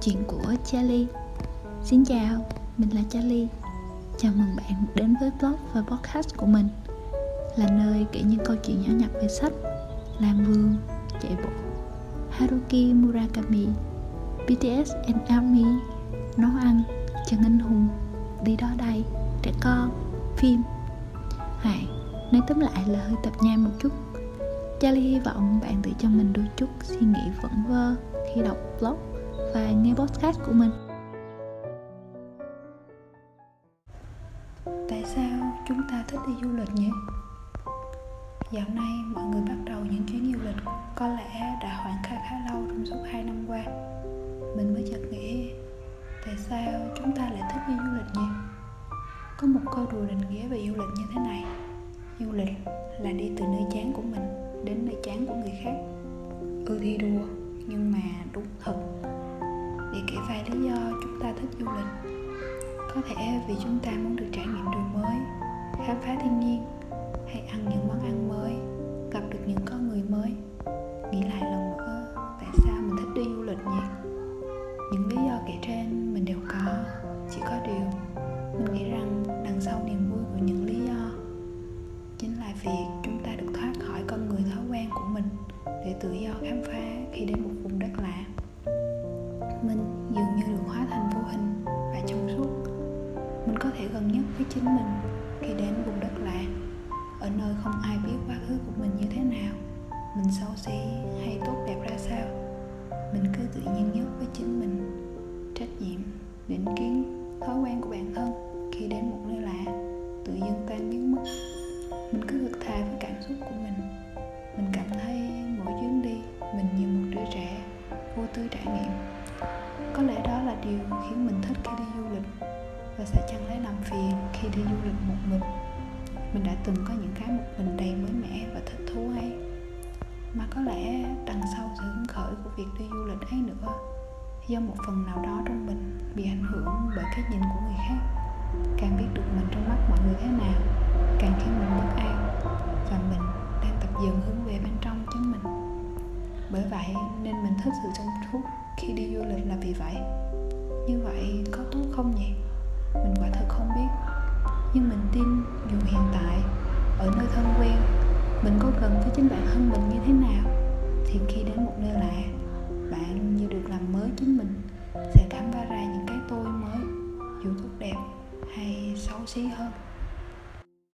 Chuyện của Charlie. Xin chào, mình là Charlie. Chào mừng bạn đến với blog và podcast của mình. Là nơi kể những câu chuyện nhỏ nhặt về sách Làm vườn, chạy bộ Haruki Murakami BTS and ARMY Nấu ăn, chân anh hùng Đi đó đây, trẻ con, phim. Hãy nói tóm lại là hơi tập nhai một chút. Charlie hy vọng bạn tự cho mình đôi chút suy nghĩ vẩn vơ khi đọc blog và nghe podcast của mình. Tại sao chúng ta thích đi du lịch nhỉ? Dạo này mọi người bắt đầu những chuyến du lịch có lẽ đã hoãn khá khá lâu trong suốt 2 năm qua. Mình mới chợt nghĩ, tại sao chúng ta lại thích đi du lịch nhỉ? Có một câu đùa định nghĩa về du lịch như thế này Du lịch là đi từ nơi chán của mình đến nơi chán của người khác Ừ thì đùa, nhưng mà đúng thật lý do chúng ta thích du lịch. Có thể vì chúng ta muốn được trải nghiệm điều mới, khám phá thiên nhiên, hay ăn những món ăn mới, gặp được những con người mới. Nghĩ lại lần nữa, tại sao mình thích đi du lịch nhỉ? Những lý do kể trên mình đều có, chỉ có điều mình nghĩ rằng đằng sau niềm vui của những lý do chính là việc chúng ta được thoát khỏi con người thói quen của mình để tự do khám phá khi đến một vùng đất lạ. Mình chính mình khi đến vùng đất lạ, ở nơi không ai biết quá khứ của mình như thế nào. Mình xấu xí hay tốt đẹp ra sao? Mình cứ tự nhiên nhất với chính mình. Trách nhiệm, định kiến, thói quen của bản thân khi đến một nơi lạ, tự dưng tan biến mất. Mình cứ thực thà với cảm xúc của mình. Mình cảm thấy mỗi chuyến đi mình như một đứa trẻ, vô tư trải nghiệm. Có lẽ đó là điều khiến mình thích khi đi du lịch và sẽ chẳng lấy làm phiền khi đi du lịch một mình. Mình đã từng có những cái một mình đầy mới mẻ và thích thú ấy. Mà có lẽ đằng sau sự hứng khởi của việc đi du lịch ấy nữa, do một phần nào đó trong mình bị ảnh hưởng bởi cái nhìn của người khác. Càng biết được mình trong mắt mọi người thế nào, càng khiến mình bất an và mình đang tập dần hướng về bên trong chính mình. Bởi vậy nên mình thích sự trong suốt khi đi du lịch là vì vậy. Như vậy có tốt không nhỉ? Nhưng mình tin dù hiện tại, ở nơi thân quen, mình có gần với chính bản thân mình như thế nào, thì khi đến một nơi lạ, bạn như được làm mới chính mình, sẽ khám phá ra những cái tôi mới, dù tốt đẹp hay xấu xí hơn.